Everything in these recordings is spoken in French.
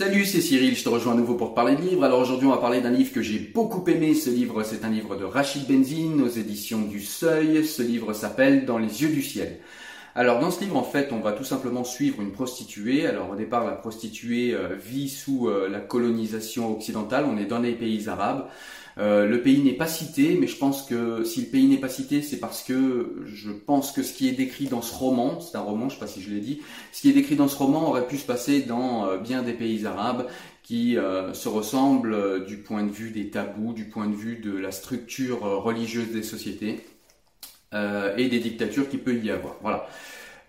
Salut, c'est Cyril, je te rejoins à nouveau pour parler de livres. Alors aujourd'hui, on va parler d'un livre que j'ai beaucoup aimé. Ce livre, c'est un livre de Rachid Benzine aux éditions du Seuil. Ce livre s'appelle Dans les yeux du ciel. Alors dans ce livre, en fait, on va tout simplement suivre une prostituée. Alors au départ, la prostituée euh, vit sous euh, la colonisation occidentale. On est dans les pays arabes. Euh, le pays n'est pas cité, mais je pense que si le pays n'est pas cité, c'est parce que je pense que ce qui est décrit dans ce roman, c'est un roman, je sais pas si je l'ai dit, ce qui est décrit dans ce roman aurait pu se passer dans euh, bien des pays arabes qui euh, se ressemblent du point de vue des tabous, du point de vue de la structure religieuse des sociétés et des dictatures qu'il peut y avoir. Voilà.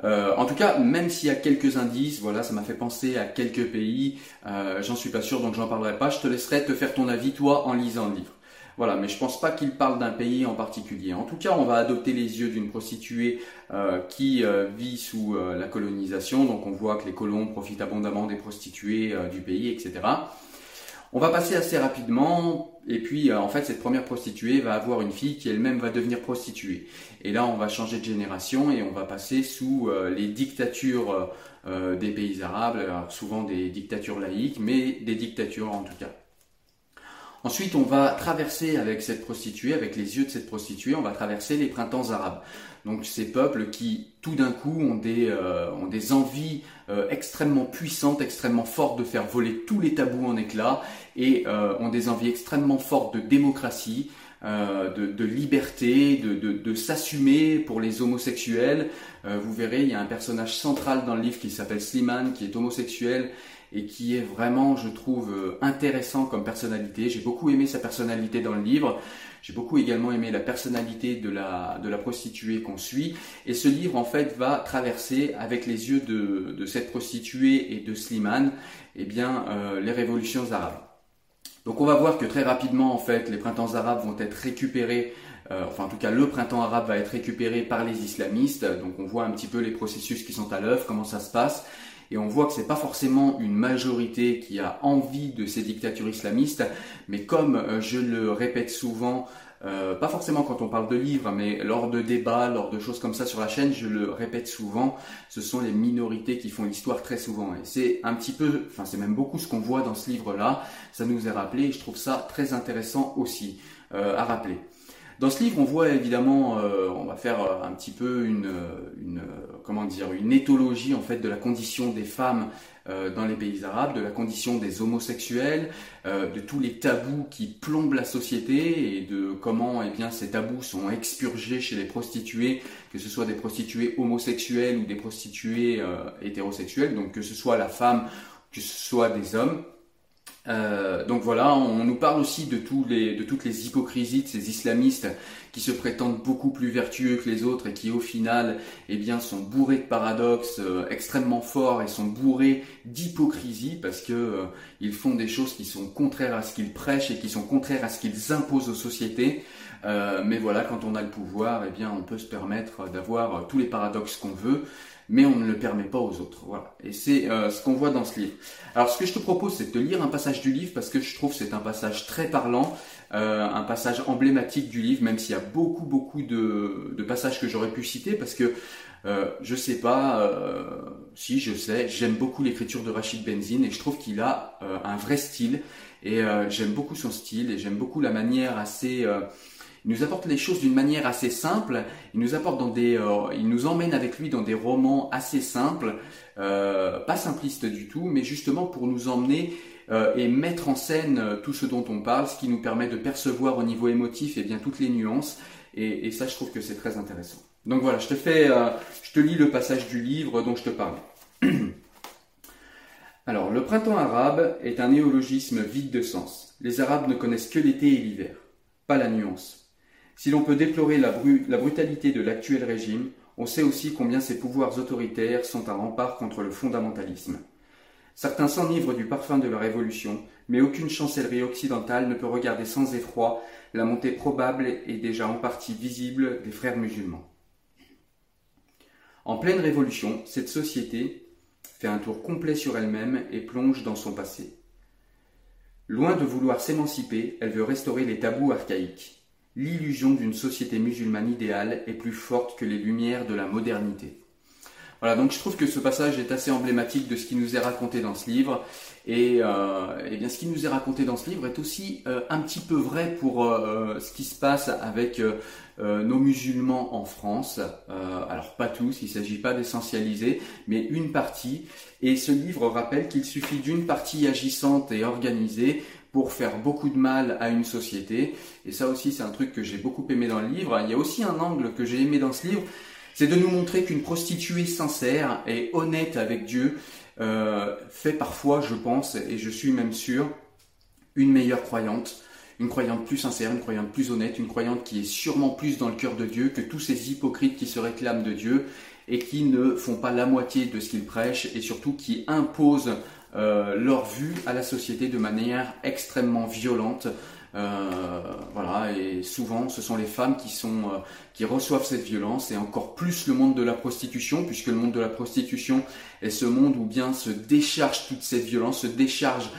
Euh, en tout cas, même s'il y a quelques indices, voilà, ça m'a fait penser à quelques pays. Euh, j'en suis pas sûr, donc j'en parlerai pas. Je te laisserai te faire ton avis toi en lisant le livre. Voilà, mais je pense pas qu'il parle d'un pays en particulier. En tout cas, on va adopter les yeux d'une prostituée euh, qui euh, vit sous la colonisation. Donc, on voit que les colons profitent abondamment des prostituées du pays, etc. On va passer assez rapidement, et puis euh, en fait cette première prostituée va avoir une fille qui elle-même va devenir prostituée. Et là on va changer de génération et on va passer sous euh, les dictatures euh, des pays arabes, alors souvent des dictatures laïques, mais des dictatures en tout cas. Ensuite, on va traverser avec cette prostituée, avec les yeux de cette prostituée, on va traverser les printemps arabes. Donc ces peuples qui, tout d'un coup, ont des, euh, ont des envies euh, extrêmement puissantes, extrêmement fortes de faire voler tous les tabous en éclats et euh, ont des envies extrêmement fortes de démocratie, euh, de, de liberté, de, de, de s'assumer pour les homosexuels. Euh, vous verrez, il y a un personnage central dans le livre qui s'appelle Slimane, qui est homosexuel et qui est vraiment, je trouve, euh, intéressant comme personnalité. J'ai beaucoup aimé sa personnalité dans le livre. J'ai beaucoup également aimé la personnalité de la, de la prostituée qu'on suit. Et ce livre, en fait, va traverser avec les yeux de, de cette prostituée et de Slimane, eh bien, euh, les révolutions arabes. Donc on va voir que très rapidement, en fait, les printemps arabes vont être récupérés, euh, enfin en tout cas le printemps arabe va être récupéré par les islamistes. Donc on voit un petit peu les processus qui sont à l'œuvre, comment ça se passe. Et on voit que c'est pas forcément une majorité qui a envie de ces dictatures islamistes, mais comme euh, je le répète souvent, euh, pas forcément quand on parle de livres, mais lors de débats, lors de choses comme ça sur la chaîne, je le répète souvent, ce sont les minorités qui font l'histoire très souvent. Et c'est un petit peu, enfin c'est même beaucoup ce qu'on voit dans ce livre-là, ça nous est rappelé et je trouve ça très intéressant aussi euh, à rappeler. Dans ce livre, on voit évidemment, euh, on va faire euh, un petit peu une, une, euh, comment dire, une éthologie en fait de la condition des femmes dans les pays arabes, de la condition des homosexuels, de tous les tabous qui plombent la société et de comment eh bien, ces tabous sont expurgés chez les prostituées, que ce soit des prostituées homosexuelles ou des prostituées hétérosexuelles, donc que ce soit la femme, que ce soit des hommes. Euh, donc voilà, on nous parle aussi de, tous les, toutes les hypocrisies de ces islamistes qui se prétendent beaucoup plus vertueux que les autres et qui au final eh bien, sont bourrés de paradoxes euh, extrêmement forts et sont bourrés d'hypocrisie parce que euh, ils font des choses qui sont contraires à ce qu'ils prêchent et qui sont contraires à ce qu'ils imposent aux sociétés. Mais voilà, quand on a le pouvoir, eh bien, on peut se permettre d'avoir tous les paradoxes qu'on veut mais on ne le permet pas aux autres. Voilà. Et c'est euh, ce qu'on voit dans ce livre. Alors ce que je te propose, c'est de lire un passage du livre parce que je trouve que c'est un passage très parlant, euh, un passage emblématique du livre, même s'il y a beaucoup beaucoup de, de passages que j'aurais pu citer parce que euh, je sais pas, euh, si je sais, j'aime beaucoup l'écriture de Rachid Benzine et je trouve qu'il a euh, un vrai style et euh, j'aime beaucoup son style et j'aime beaucoup la manière assez Il nous apporte les choses d'une manière assez simple. Il nous apporte dans des, euh, il nous emmène avec lui dans des romans assez simples, euh, pas simplistes du tout, mais justement pour nous emmener euh, et mettre en scène tout ce dont on parle, ce qui nous permet de percevoir au niveau émotif et bien toutes les nuances. Et, et ça, je trouve que c'est très intéressant. Donc voilà, je te fais, je te lis le passage du livre dont je te parlais. Alors, le printemps arabe est un néologisme vide de sens. Les Arabes ne connaissent que l'été et l'hiver, pas la nuance. Si l'on peut déplorer la, brutalité de l'actuel régime, on sait aussi combien ces pouvoirs autoritaires sont un rempart contre le fondamentalisme. Certains s'enivrent du parfum de la révolution, mais aucune chancellerie occidentale ne peut regarder sans effroi la montée probable et déjà en partie visible des frères musulmans. En pleine révolution, cette société, fait un tour complet sur elle-même et plonge dans son passé. Loin de vouloir s'émanciper, elle veut restaurer les tabous archaïques. L'illusion d'une société musulmane idéale est plus forte que les lumières de la modernité. Voilà, donc je trouve que ce passage est assez emblématique de ce qui nous est raconté dans ce livre. Et, euh, eh bien, ce qui nous est raconté dans ce livre est aussi euh, un petit peu vrai pour euh, ce qui se passe avec nos musulmans en France. alors pas tous, il ne s'agit pas d'essentialiser, mais une partie. Et ce livre rappelle qu'il suffit d'une partie agissante et organisée pour faire beaucoup de mal à une société. Et ça aussi, c'est un truc que j'ai beaucoup aimé dans le livre. Il y a aussi un angle que j'ai aimé dans ce livre, c'est de nous montrer qu'une prostituée sincère et honnête avec Dieu euh, fait parfois, je pense, et je suis même sûr, une meilleure croyante, une croyante plus sincère, une croyante plus honnête, une croyante qui est sûrement plus dans le cœur de Dieu que tous ces hypocrites qui se réclament de Dieu et qui ne font pas la moitié de ce qu'ils prêchent et surtout qui imposent euh, leur vue à la société de manière extrêmement violente, euh, voilà, et souvent ce sont les femmes qui sont euh, qui reçoivent cette violence et encore plus le monde de la prostitution, puisque le monde de la prostitution est ce monde où bien se décharge toute cette violence, se décharge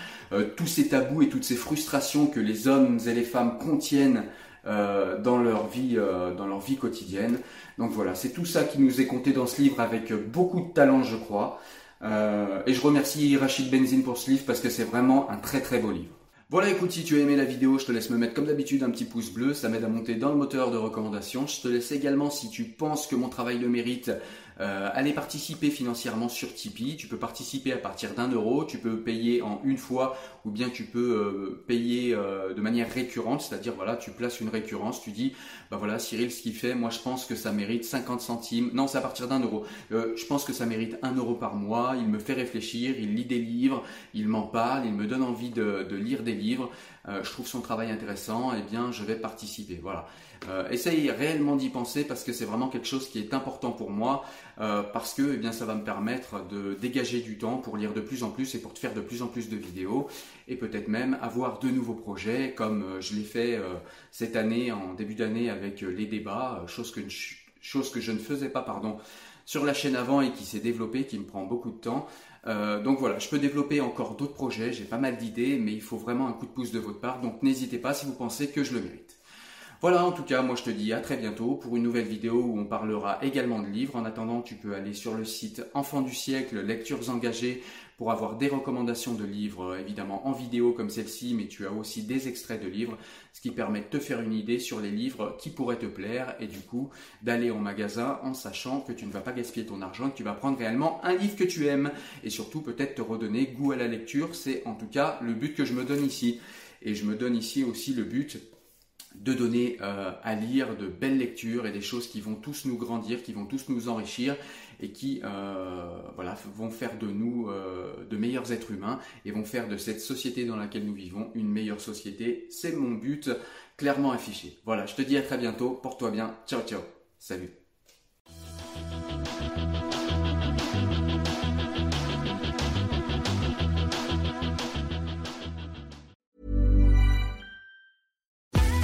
tous ces tabous et toutes ces frustrations que les hommes et les femmes contiennent dans leur vie, dans leur vie quotidienne. Donc voilà, c'est tout ça qui nous est compté dans ce livre avec beaucoup de talent, je crois. et je remercie Rachid Benzine pour ce livre parce que c'est vraiment un très très beau livre. Voilà, écoute, si tu as aimé la vidéo, je te laisse me mettre comme d'habitude un petit pouce bleu, ça m'aide à monter dans le moteur de recommandation. Je te laisse également, si tu penses que mon travail le mérite, euh, aller participer financièrement sur Tipeee. Tu peux participer à partir d'un euro, tu peux payer en une fois ou bien tu peux euh, payer euh, de manière récurrente, c'est-à-dire voilà, tu places une récurrence, tu dis, bah voilà, Cyril, ce qu'il fait, moi je pense que ça mérite 50 centimes, non, c'est à partir d'un euro. je pense que ça mérite un euro par mois, il me fait réfléchir, il lit des livres, il m'en parle, il me donne envie de lire des livres. Euh, je trouve son travail intéressant, eh bien je vais participer. Voilà. Euh, essaye réellement d'y penser parce que c'est vraiment quelque chose qui est important pour moi euh, parce que eh bien ça va me permettre de dégager du temps pour lire de plus en plus et pour te faire de plus en plus de vidéos et peut-être même avoir de nouveaux projets comme je l'ai fait cette année en début d'année avec les débats, chose que, chose que je ne faisais pas pardon sur la chaîne avant et qui s'est développée, qui me prend beaucoup de temps. Euh, donc voilà, je peux développer encore d'autres projets, j'ai pas mal d'idées, mais il faut vraiment un coup de pouce de votre part, donc n'hésitez pas si vous pensez que je le mérite. Voilà, en tout cas, moi je te dis à très bientôt pour une nouvelle vidéo où on parlera également de livres. En attendant, tu peux aller sur le site Enfants du siècle, lectures engagées, pour avoir des recommandations de livres, évidemment en vidéo comme celle-ci, mais tu as aussi des extraits de livres, ce qui permet de te faire une idée sur les livres qui pourraient te plaire et du coup d'aller au magasin en sachant que tu ne vas pas gaspiller ton argent, que tu vas prendre réellement un livre que tu aimes et surtout peut-être te redonner goût à la lecture. C'est en tout cas le but que je me donne ici. Et je me donne ici aussi le but de donner euh, à lire de belles lectures et des choses qui vont tous nous grandir, qui vont tous nous enrichir et qui euh, voilà, vont faire de nous euh, de meilleurs êtres humains et vont faire de cette société dans laquelle nous vivons une meilleure société. C'est mon but clairement affiché. Voilà, je te dis à très bientôt, porte-toi bien, ciao ciao, salut.